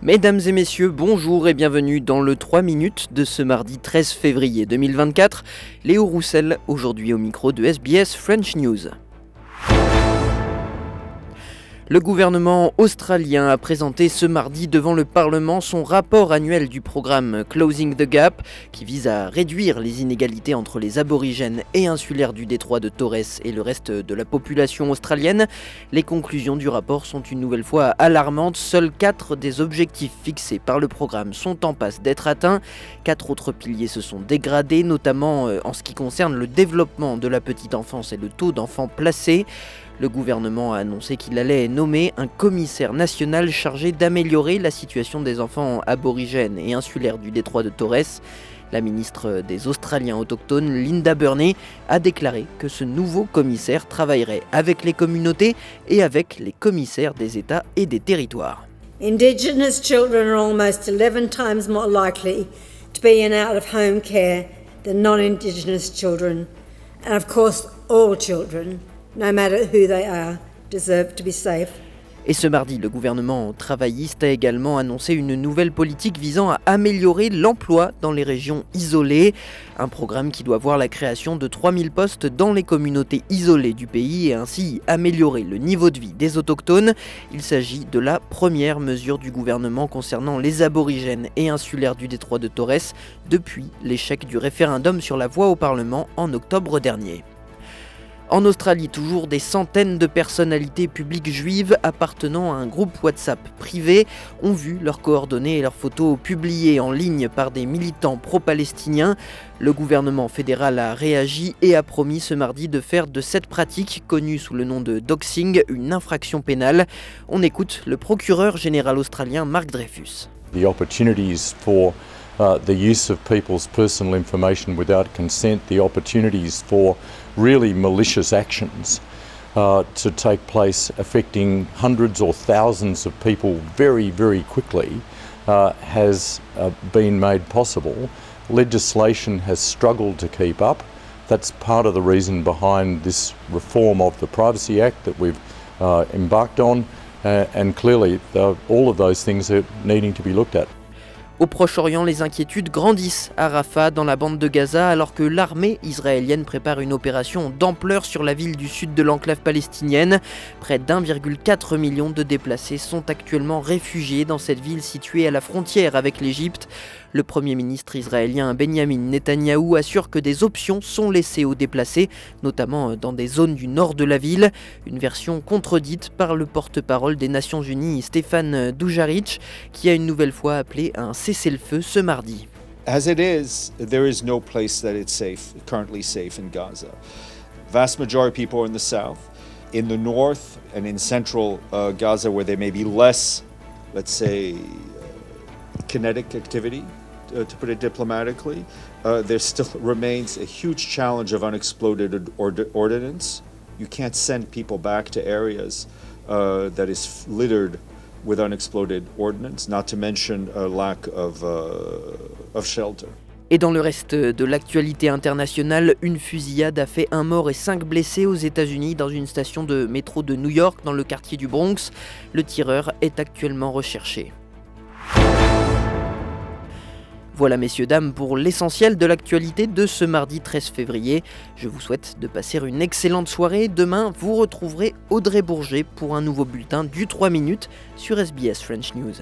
Mesdames et messieurs, bonjour et bienvenue dans le 3 minutes de ce mardi 13 février 2024. Léo Roussel, aujourd'hui au micro de SBS French News. Le gouvernement australien a présenté ce mardi devant le Parlement son rapport annuel du programme Closing the Gap, qui vise à réduire les inégalités entre les aborigènes et insulaires du détroit de Torres et le reste de la population australienne. Les conclusions du rapport sont une nouvelle fois alarmantes. Seuls quatre des objectifs fixés par le programme sont en passe d'être atteints. Quatre autres piliers se sont dégradés, notamment euh, en ce qui concerne le développement de la petite enfance et le taux d'enfants placés. Le gouvernement a annoncé qu'il allait nommer un commissaire national chargé d'améliorer la situation des enfants aborigènes et insulaires du détroit de Torres. La ministre des Australiens autochtones, Linda Burney, a déclaré que ce nouveau commissaire travaillerait avec les communautés et avec les commissaires des États et des territoires. Indigenous children are almost 11 times more likely to be in out of home care than non no matter who they are, deserve to be safe. Et ce mardi, le gouvernement travailliste a également annoncé une nouvelle politique visant à améliorer l'emploi dans les régions isolées. Un programme qui doit voir la création de 3000 postes dans les communautés isolées du pays et ainsi améliorer le niveau de vie des autochtones. Il s'agit de la première mesure du gouvernement concernant les aborigènes et insulaires du détroit de Torres depuis l'échec du référendum sur la voie au Parlement en octobre dernier. En Australie, toujours des centaines de personnalités publiques juives appartenant à un groupe WhatsApp privé ont vu leurs coordonnées et leurs photos publiées en ligne par des militants pro-palestiniens. Le gouvernement fédéral a réagi et a promis ce mardi de faire de cette pratique, connue sous le nom de doxing, une infraction pénale. On écoute le procureur général australien Mark Dreyfus. Uh, consent, really malicious actions uh, to take place affecting hundreds or thousands of people very, very quickly uh, has uh, been made possible. Legislation has struggled to keep up. That's part of the reason behind this reform of the Privacy Act that we've uh, embarked on. Uh, and clearly, all of those things are needing to be looked at. Au Proche-Orient, les inquiétudes grandissent à Rafah, dans la bande de Gaza, alors que l'armée israélienne prépare une opération d'ampleur sur la ville du sud de l'enclave palestinienne. Près d'1,4 million de déplacés sont actuellement réfugiés dans cette ville située à la frontière avec l'Égypte. Le Premier ministre israélien Benjamin Netanyahou assure que des options sont laissées aux déplacés, notamment dans des zones du nord de la ville, une version contredite par le porte-parole des Nations Unies Stéphane Dujarric, qui a une nouvelle fois appelé à un cessez-le-feu ce mardi. As it is, there is no place that it's safe, currently safe in Gaza. Vast majority of people are in the south. In the north and in central uh, Gaza, where there may be less, let's say, kinetic activity, uh, to put it diplomatically. Uh, there still remains a huge challenge of unexploded ord- ordnance. You can't send people back to areas uh, that is littered with unexploded ordnance, not to mention a lack of, uh, of shelter. Et dans le reste de l'actualité internationale, une fusillade a fait un mort et cinq blessés aux États-Unis dans une station de métro de New York dans le quartier du Bronx. Le tireur est actuellement recherché. Voilà messieurs, dames, pour l'essentiel de l'actualité de ce mardi 13 février. Je vous souhaite de passer une excellente soirée. Demain, vous retrouverez Audrey Bourget pour un nouveau bulletin du 3 minutes sur SBS French News.